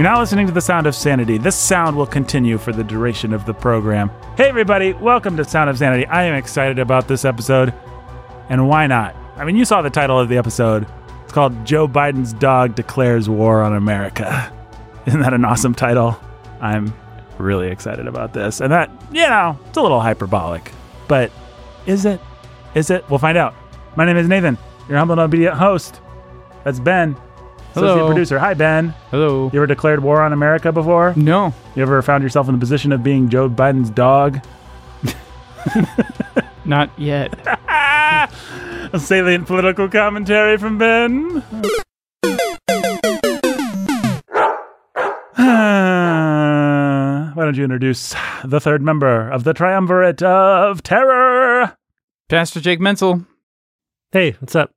You're now listening to the sound of sanity. This sound will continue for the duration of the program. Hey, everybody, welcome to Sound of Sanity. I am excited about this episode, and why not? I mean, you saw the title of the episode. It's called Joe Biden's Dog Declares War on America. Isn't that an awesome title? I'm really excited about this. And that, you know, it's a little hyperbolic, but is it? Is it? We'll find out. My name is Nathan, your humble and obedient host. That's Ben, associate producer. Hi, Ben. Hello. You ever declared war on America before? No. You ever found yourself in the position of being Joe Biden's dog? Not yet. A salient political commentary from Ben. Why don't you introduce the third member of the triumvirate of terror? Pastor Jake Menzel, Hey, what's up?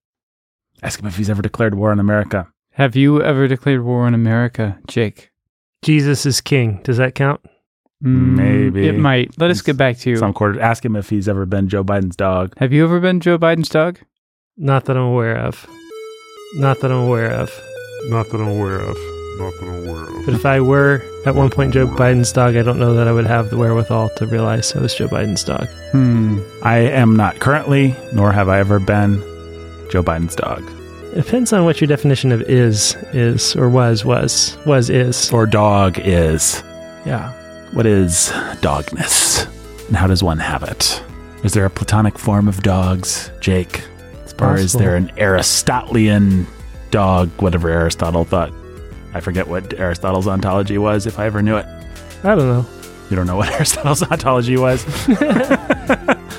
Ask him if he's ever declared war on America. Have you ever declared war on America, Jake? Jesus is king. Does that count? Mm, Maybe. It might. Let us get back to you. Some quarter. Ask him if he's ever been Joe Biden's dog. Have you ever been Joe Biden's dog? Not that I'm aware of. Not that I'm aware of. Not that I'm aware of. Not that I'm aware of. But if I were at one point Joe Biden's dog, I don't know that I would have the wherewithal to realize I was Joe Biden's dog. Hmm. I am not currently, nor have I ever been Joe Biden's dog. Depends on what your definition of is is or was was was is. Or dog is. Yeah. What is dogness? And how does one have it? Is there a platonic form of dogs, Jake? Or is possible. there an Aristotelian dog, whatever Aristotle thought? I forget what Aristotle's ontology was, if I ever knew it. I don't know. You don't know what Aristotle's ontology was?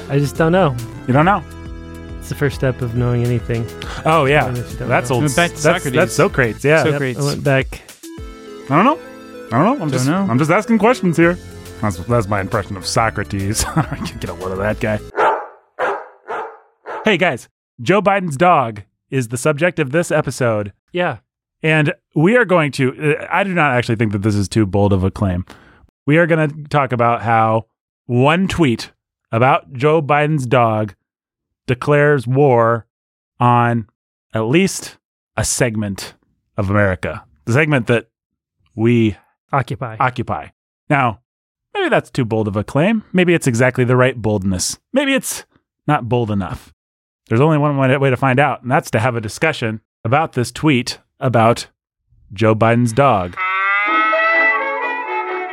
I just don't know. You don't know? It's the first step of knowing anything. Oh, yeah. I just don't That's know. old. Back to that's, Socrates. that's Socrates, yeah. So- Yep, Socrates. I went back. I don't know. I don't know. I'm just, know. I'm just asking questions here. That's, that's my impression of Socrates. I can get a load of that guy. Hey, guys. Joe Biden's dog is the subject of this episode. Yeah. And we are going to, uh, I do not actually think that this is too bold of a claim. We are going to talk about how one tweet about Joe Biden's dog declares war on at least a segment of America, the segment that we Occupy. occupy. Now, maybe that's too bold of a claim. Maybe it's exactly the right boldness. Maybe it's not bold enough. There's only one way way to find out, and that's to have a discussion about this tweet about Joe Biden's dog.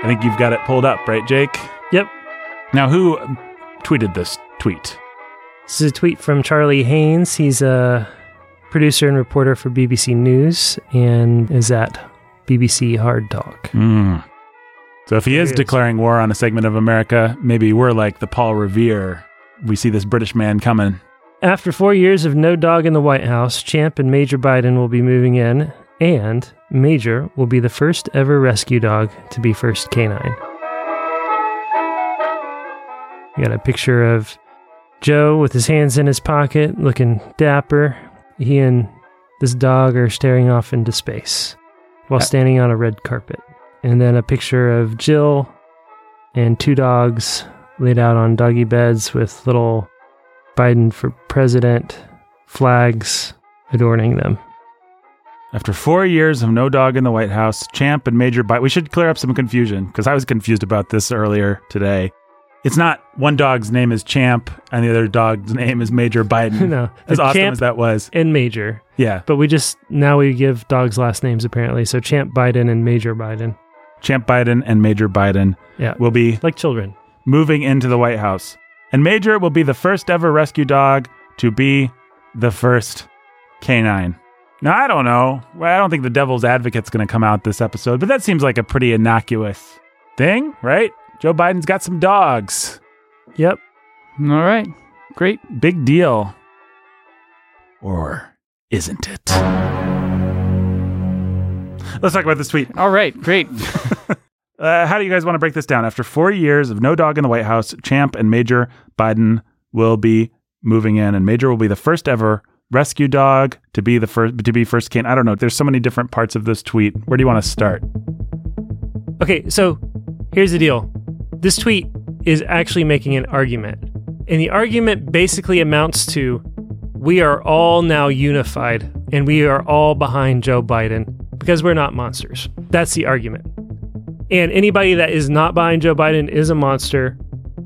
I think you've got it pulled up, right, Jake? Yep. Now, who tweeted this tweet? This is a tweet from Charlie Haynes. He's a producer and reporter for BBC News and is at BBC Hard Talk. Mm. So, if he There is he is. declaring war on a segment of America, maybe we're like the Paul Revere. We see this British man coming. After four years of no dog in the White House, Champ and Major Biden will be moving in, and Major will be the first ever rescue dog to be first canine. You got a picture of Joe with his hands in his pocket, looking dapper. He and this dog are staring off into space while Uh, standing on a red carpet. And then a picture of Jill and two dogs laid out on doggy beds with little Biden for president flags adorning them. After four years of no dog in the White House, Champ and Major Biden. We should clear up some confusion because I was confused about this earlier today. It's not one dog's name is Champ and the other dog's name is Major Biden. no, as awesome Champ as that was. and Major. Yeah. But we just now we give dogs last names apparently. So Champ Biden and Major Biden, Champ Biden and Major Biden Yeah. will be like children. moving into the White House. And Major will be the first ever rescue dog to be the first canine. Now, I don't know. Well, I don't think the devil's advocate's going to come out this episode, but that seems like a pretty innocuous thing, right? Joe Biden's got some dogs. Yep. All right. Great. Big deal. Or isn't it? Let's talk about this tweet. All right. Great. Uh, how do you guys want to break this down? After four years of no dog in the White House, Champ and Major Biden will be moving in, and Major will be the first ever rescue dog to be the first to be first can. I don't know. There's so many different parts of this tweet. Where do you want to start? Okay, so here's the deal. This tweet is actually making an argument. And the argument basically amounts to we are all now unified and we are all behind Joe Biden because we're not monsters. That's the argument. And anybody that is not behind Joe Biden is a monster,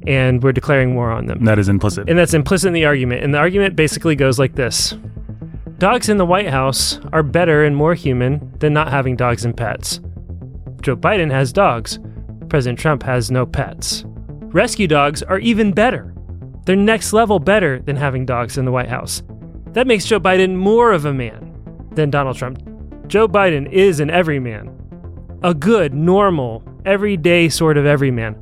and we're declaring war on them. That is implicit. And that's implicit in the argument. And the argument basically goes like this Dogs in the White House are better and more human than not having dogs and pets. Joe Biden has dogs. President Trump has no pets. Rescue dogs are even better. They're next level better than having dogs in the White House. That makes Joe Biden more of a man than Donald Trump. Joe Biden is an everyman. A good, normal, everyday sort of everyman.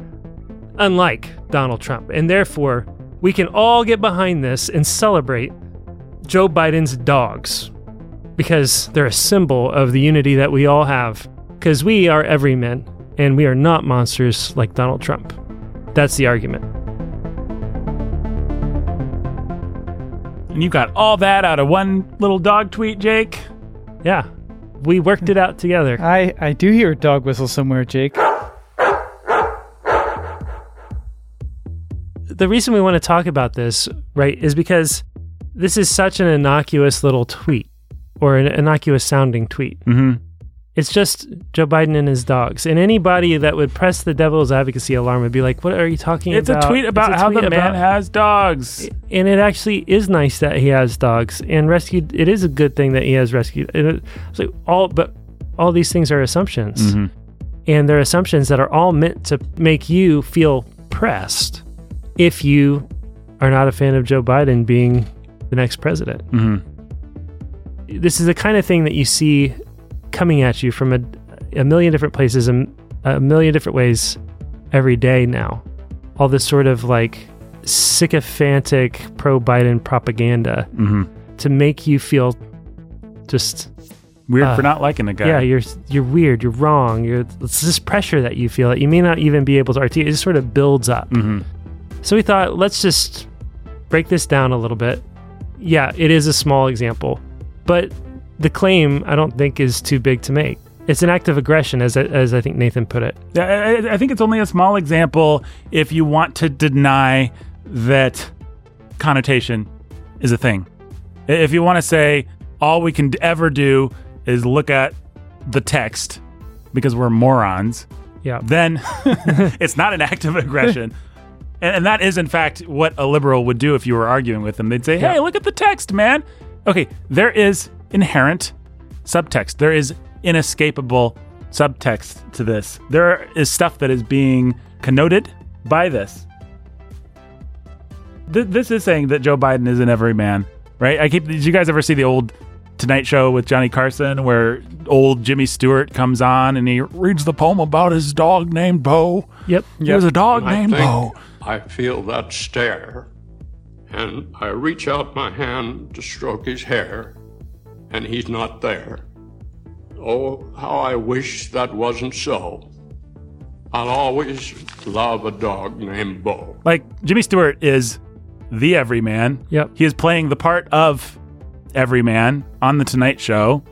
Unlike Donald Trump. And therefore, we can all get behind this and celebrate Joe Biden's dogs because they're a symbol of the unity that we all have. Because we are everymen and we are not monsters like Donald Trump. That's the argument. and you got all that out of one little dog tweet, Jake. Yeah, we worked it out together. I, I do hear a dog whistle somewhere, Jake. The reason we want to talk about this, right, is because this is such an innocuous little tweet or an innocuous sounding tweet. Mm-hmm. It's just Joe Biden and his dogs. And anybody that would press the devil's advocacy alarm would be like, what are you talking It's about? a tweet about It's a how tweet the man has dogs. and it actually is nice that he has dogs and rescued. It is a good thing that he has rescued. It's like all, but all these things are assumptions, Mhm. and they're assumptions that are all meant to make you feel pressed if you are not a fan of Joe Biden being the next president. Mhm. This is the kind of thing that you see coming at you from a, a million different places and a million different ways every day now. All this sort of like sycophantic pro Biden propaganda Mhm. to make you feel just Weird Uh, for not liking the guy. yeah you're you're weird you're wrong you're it's this pressure that you feel that you may not even be able to articulate it just sort of builds up hmm so we thought let's just break this down a little bit yeah it is a small example but the claim i don't think is too big to make it's an act of aggression as as i think nathan put it Yeah, I, I think it's only a small example if you want to deny that connotation is a thing. If you want to say all we can ever do is look at the text because we're morons, yeah then it's not an act of aggression. And, and that is, in fact, what a liberal would do if you were arguing with them. They'd say, hey, Yeah. look at the text, man. Okay, there is inherent subtext, there is inescapable subtext to this. There is stuff that is being connoted by this. Th- this is saying that Joe Biden is an everyman, right? I keep. Did you guys ever see the old Tonight Show with Johnny Carson, where old Jimmy Stewart comes on and he reads the poem about his dog named Bo? yep There's a dog I named think Bo. I feel that stare, and I reach out my hand to stroke his hair, and he's not there. Oh, how I wish that wasn't so. I'll always love a dog named Bo. Like Jimmy Stewart is the everyman. Yep. He is playing the part of everyman on the Tonight Show.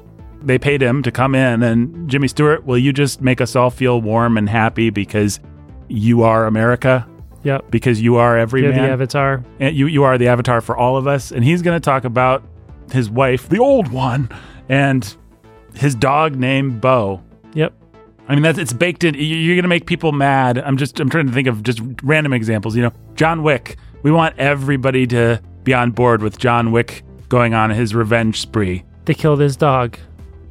They paid him to come in, and Jimmy Stewart, will you just make us all feel warm and happy because you are America? yep Because you are you're everyman. the avatar and you you are the avatar for all of us and he's going to talk about his wife the old one and his dog named bo. Yep. I mean that's it's baked in. You- you're going to make people mad. I'm just i'm trying to think of just random examples you know. John wick. We want everybody to be on board with john wick going on his revenge spree. They killed his dog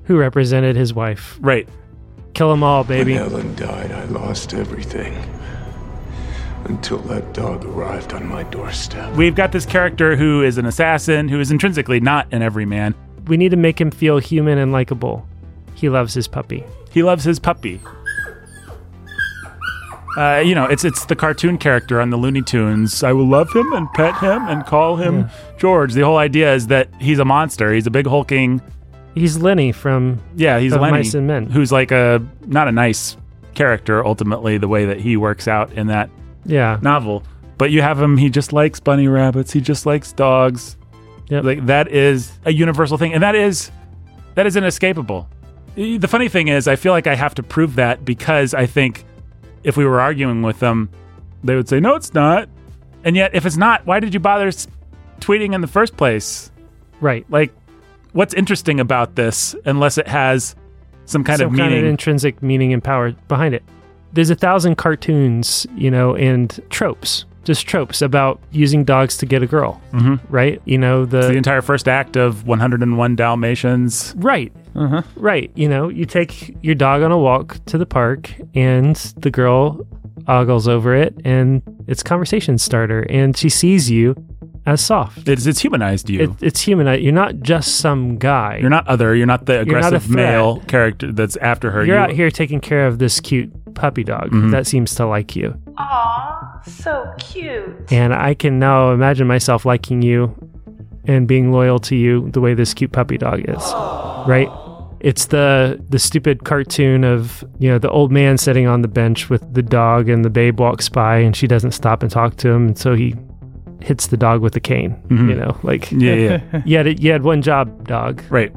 who represented his wife. Right. Kill them all baby. When Ellen died, I lost everything. Until that dog arrived on my doorstep. we've got this character who is an assassin who is intrinsically not an everyman we need to make him feel human and likable he loves his puppy He loves his puppy. Uh, you know, it's it's the cartoon character on the Looney Tunes. I will love him and pet him and call him George. The whole idea is that he's a monster. He's a big hulking. he's lenny from Yeah, he's Of Lenny, Mice and Men. who's like a not a nice character. Ultimately, the way that he works out in that yeah novel. But you have him. He just likes bunny rabbits. He just likes dogs. Yep. Like that is a universal thing, and that is that is inescapable. The funny thing is, I feel like I have to prove that because I think if we were arguing with them, they would say, "No, it's not." And yet, if it's not, why did you bother s- tweeting in the first place? right Like, what's interesting about this, unless it has some kind some of meaning. kind of intrinsic meaning and power behind it. There's a thousand cartoons, you know, and tropes, just tropes about using dogs to get a girl, Mhm. right? You know, the, the entire first act of 101 Dalmatians. right, Uh-huh. right. You know, you take your dog on a walk to the park, and the girl ogles over it, and it's conversation starter, and she sees you as soft. It's, it's humanized you. It, it's human. You're not just some guy. you're not other. You're not the aggressive threat. male character that's after her. You're You- out here taking care of this cute puppy dog Mhm. that seems to like you. Aw, so cute. And I can now imagine myself liking you and being loyal to you the way this cute puppy dog is. Right? It's the the stupid cartoon of, you know, the old man sitting on the bench with the dog and the babe walks by and she doesn't stop and talk to him and so he hits the dog with a cane, Mhm. you know, like Yeah, yeah. you had, you had one job, dog. right.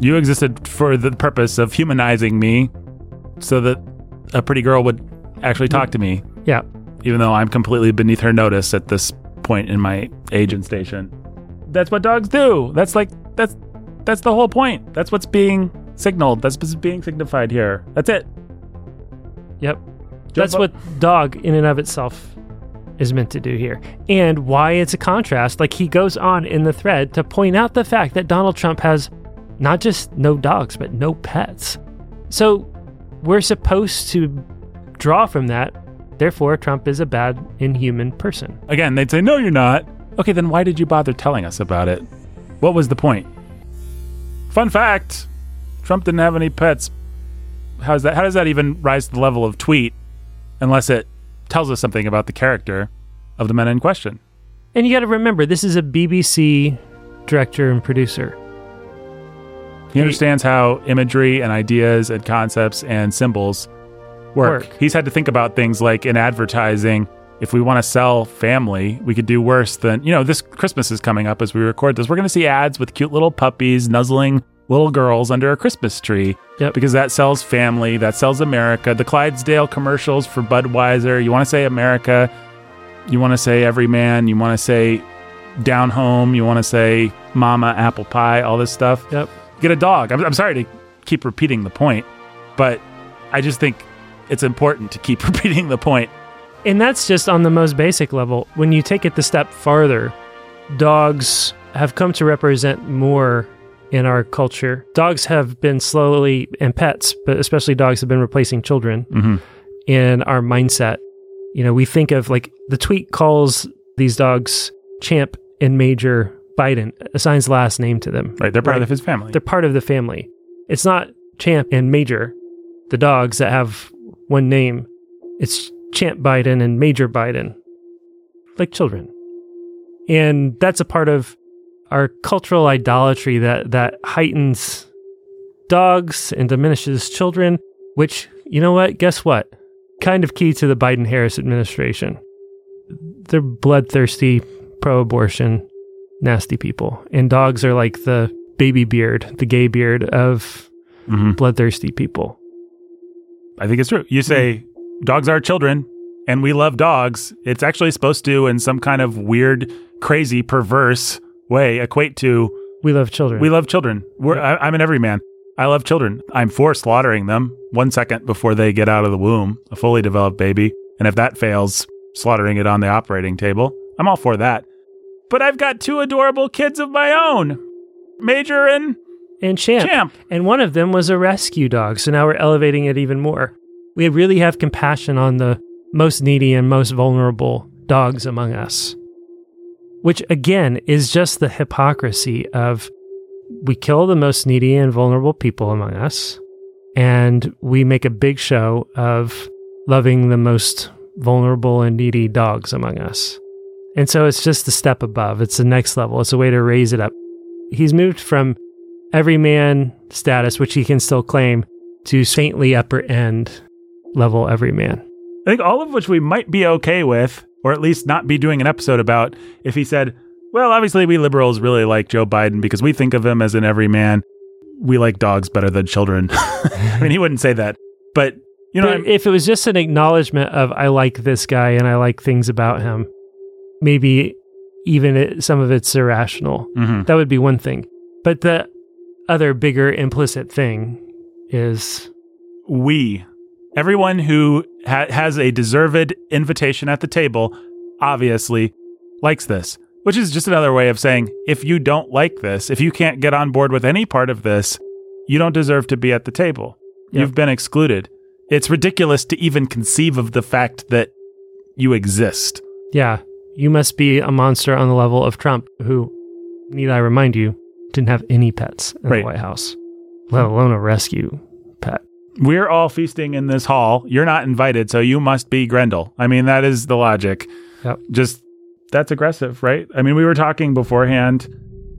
You existed for the purpose of humanizing me so that a pretty girl would actually talk to me, Yeah. even though I'm completely beneath her notice at this point in my age and station. That's what dogs do. That's like, that's, that's the whole point. That's what's being signaled. That's what's being signified here. That's it. Yep. Joe That's what dog in and of itself is meant to do here. And why it's a contrast. Like he goes on in the thread to point out the fact that Donald Trump has not just no dogs, but no pets. So we're supposed to draw from that. Therefore, Trump is a bad, inhuman person. Again, they'd say, no, you're not. Okay, then why did you bother telling us about it? What was the point? Fun fact Trump didn't have any pets. How's that? How does that even rise to the level of tweet unless it tells us something about the character of the men in question? And you got to remember, this is a BBC director and producer. He understands how imagery and ideas and concepts and symbols work. Work. He's had to think about things like in advertising, if we want to sell family, we could do worse than, you know, this Christmas is coming up as we record this. We're going to see ads with cute little puppies nuzzling little girls under a Christmas tree Yep. because that sells family, that sells America. The Clydesdale commercials for Budweiser, you want to say America, you want to say every man, you want to say down home, you want to say mama, apple pie, all this stuff Yep. get a dog. I'm, I'm sorry to keep repeating the point, but I just think it's important to keep repeating the point. And that's just on the most basic level. When you take it the step farther, dogs have come to represent more in our culture. Dogs have been slowly, and pets, but especially dogs, have been replacing children Mm-hmm. in our mindset. You know, we think of like the tweet calls these dogs Champ and Major Biden, assigns last name to them. Right, they're part Right. of his family. They're part of the family. It's not Champ and Major, the dogs that have one name. It's Champ Biden and Major Biden, like children. And that's a part of our cultural idolatry that, that heightens dogs and diminishes children, which, you know what? Guess what? Kind of key to the Biden Harris administration. They're bloodthirsty, pro abortion, nasty people. And dogs are like the baby beard, the gay beard of Mhm. bloodthirsty people. I think it's true. You say dogs are children and we love dogs. It's actually supposed to, in some kind of weird, crazy, perverse way, equate to We love children. we love children. We're, I, I'm an everyman. I love children. I'm for slaughtering them one second before they get out of the womb, a fully developed baby. And if that fails, slaughtering it on the operating table. I'm all for that. But I've got two adorable kids of my own Major and and Champ. Champ. And one of them was a rescue dog. So now we're elevating it even more. We really have compassion on the most needy and most vulnerable dogs among us. Which again is just the hypocrisy of we kill the most needy and vulnerable people among us, and we make a big show of loving the most vulnerable and needy dogs among us. And so it's just a step above. It's the next level. It's a way to raise it up. He's moved from everyman status, which he can still claim, to saintly upper end level everyman. I think all of which we might be okay with, or at least not be doing an episode about if he said, well, obviously we liberals really like Joe Biden because we think of him as an everyman. We like dogs better than children. I mean, he wouldn't say that, but you know, But if it was just an acknowledgement of I like this guy and I like things about him, maybe even it, some of it's irrational. Mhm. That would be one thing. But the other bigger implicit thing is we, everyone who ha- has a deserved invitation at the table, obviously likes this, which is just another way of saying if you don't like this, if you can't get on board with any part of this, you don't deserve to be at the table. Yep. You've been excluded. It's ridiculous to even conceive of the fact that you exist. yeah, you must be a monster on the level of Trump, who, need I remind you, didn't have any pets in Right. the White House, let alone a rescue. We're all feasting in this hall. You're not invited, so you must be Grendel. I mean, that is the logic. Yep. Just that's aggressive, right? I mean, we were talking beforehand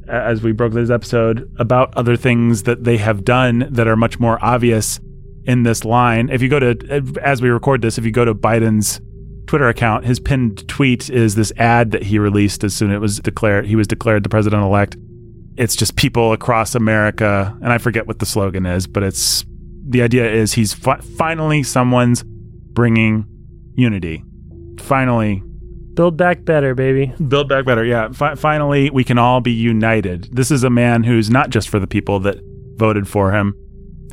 as we broke this episode about other things that they have done that are much more obvious in this line. If you go to, as we record this, if you go to Biden's Twitter account, his pinned tweet is this ad that he released as soon as it was declared he was declared the president elect. It's just people across America, and I forget what the slogan is, but it's the idea is he's fi- finally someone's bringing unity. Finally, Build back better, baby. build back better. Yeah, fi- finally we can all be united. This is a man who's not just for the people that voted for him;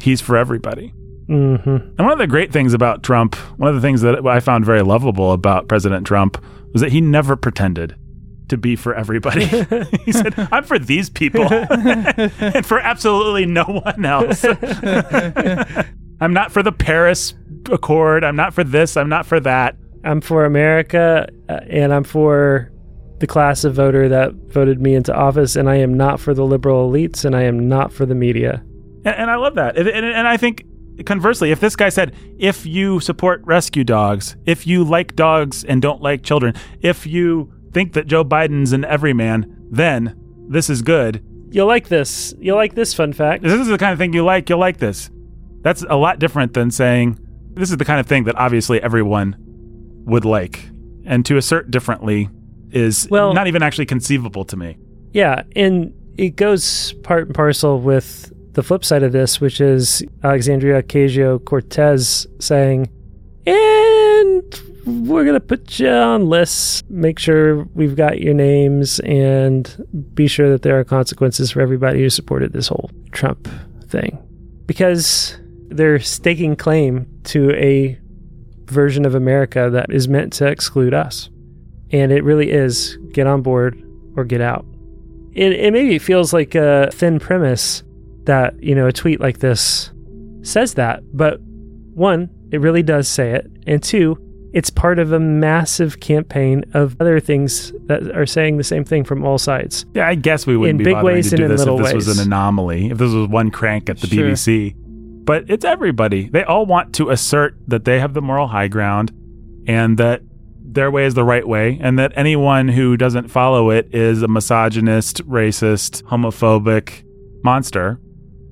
he's for everybody. hmm And one of the great things about Trump, one of the things that I found very lovable about President Trump was that he never pretended to be for everybody. he said, I'm for these people and for absolutely no one else. I'm not for the Paris Accord. I'm not for this. I'm not for that. I'm for America, uh, and I'm for the class of voter that voted me into office, and I am not for the liberal elites, and I am not for the media. And, and I love that. And, and, and I think conversely, if this guy said, if you support rescue dogs, if you like dogs and don't like children, if you think that Joe Biden's an everyman, then this is good. You'll like this. You'll like this fun fact. This is the kind of thing you like, you'll like this. That's a lot different than saying, this is the kind of thing that obviously everyone would like. And to assert differently is Well- not even actually conceivable to me. Yeah, and it goes part and parcel with the flip side of this, which is Alexandria Ocasio Cortez saying, and we're going to put you on lists, make sure we've got your names, and be sure that there are consequences for everybody who supported this whole Trump thing. Because they're staking claim to a version of America that is meant to exclude us. And it really is get on board or get out it, it maybe feels like a thin premise that you know a tweet like this says that but one it really does say it and two it's part of a massive campaign of other things that are saying the same thing from all sides Yeah, I guess we wouldn't In be big ways to and do in this if little this was an anomaly, if this was one crank at the Sure. BBC. But it's everybody. They all want to assert that they have the moral high ground and that their way is the right way, and that anyone who doesn't follow it is a misogynist, racist, homophobic monster.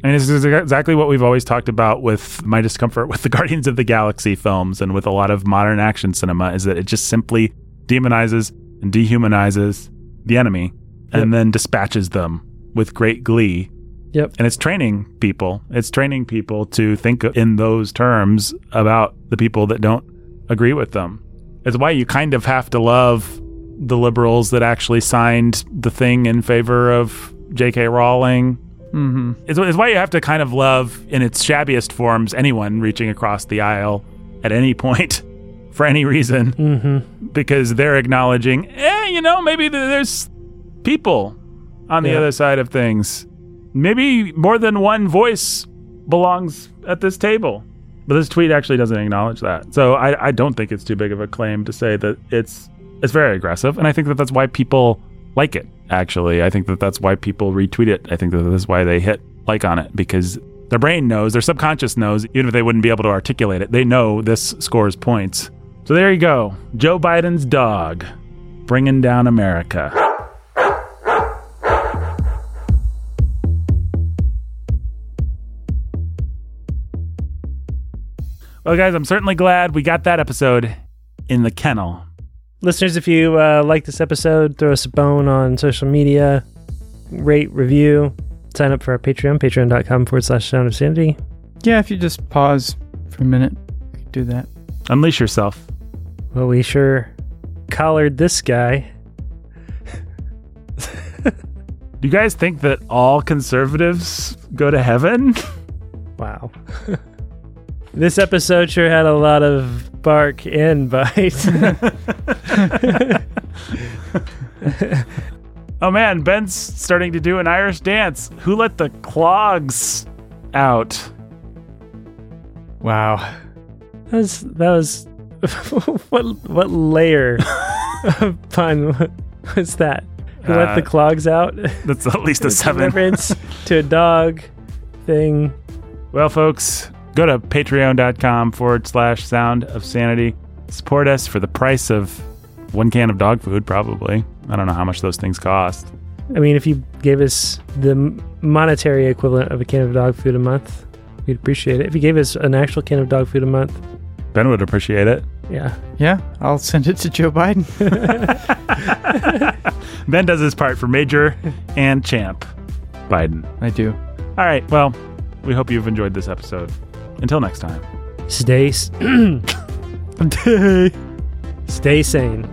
And this is exactly what we've always talked about with my discomfort with the Guardians of the Galaxy films and with a lot of modern action cinema is that it just simply demonizes and dehumanizes the enemy and then dispatches them with great glee. Yep. And it's training people. It's training people to think in those terms about the people that don't agree with them. It's why you kind of have to love the liberals that actually signed the thing in favor of J.K. Rowling. Mm-hmm. It's, it's why you have to kind of love, in its shabbiest forms, anyone reaching across the aisle at any point for any reason mm-hmm. because they're acknowledging, eh, you know, maybe there's people on the Yeah. other side of things. Maybe more than one voice belongs at this table. But this tweet actually doesn't acknowledge that. So I, I don't think it's too big of a claim to say that it's it's very aggressive, and I think that that's why people like it. Actually, I think that that's why people retweet it. I think that that's why they hit like on it because their brain knows, their subconscious knows, even if they wouldn't be able to articulate it, they know this scores points. So there you go, Joe Biden's dog, bringing down America. Well, guys, I'm certainly glad we got that episode in the kennel. Listeners if you uh, like this episode throw us a bone on social media rate review sign up for our patreon patreon.com forward slash sound of sanity Yeah, if you just pause for a minute, you do that. Unleash yourself. well we sure collared this guy Do you guys think that all conservatives go to heaven? wow This episode sure had a lot of bark and bite. Oh man, Ben's starting to do an Irish dance. Who let the clogs out? Wow. that was that was what what layer of pun was that? Who let Uh, the clogs out? That's at least a seven. reference to a dog thing. Well, folks, go to patreon.com forward slash sound of sanity. Support us for the price of one can of dog food, probably. I don't know how much those things cost. I mean, if you gave us the monetary equivalent of a can of dog food a month, we'd appreciate it. If you gave us an actual can of dog food a month, Ben would appreciate it. yeah. Yeah, I'll send it to Joe Biden. Ben does his part for Major and Champ Biden. I do. All right. Well, we hope you've enjoyed this episode. Until next time. Stay s- stay sane.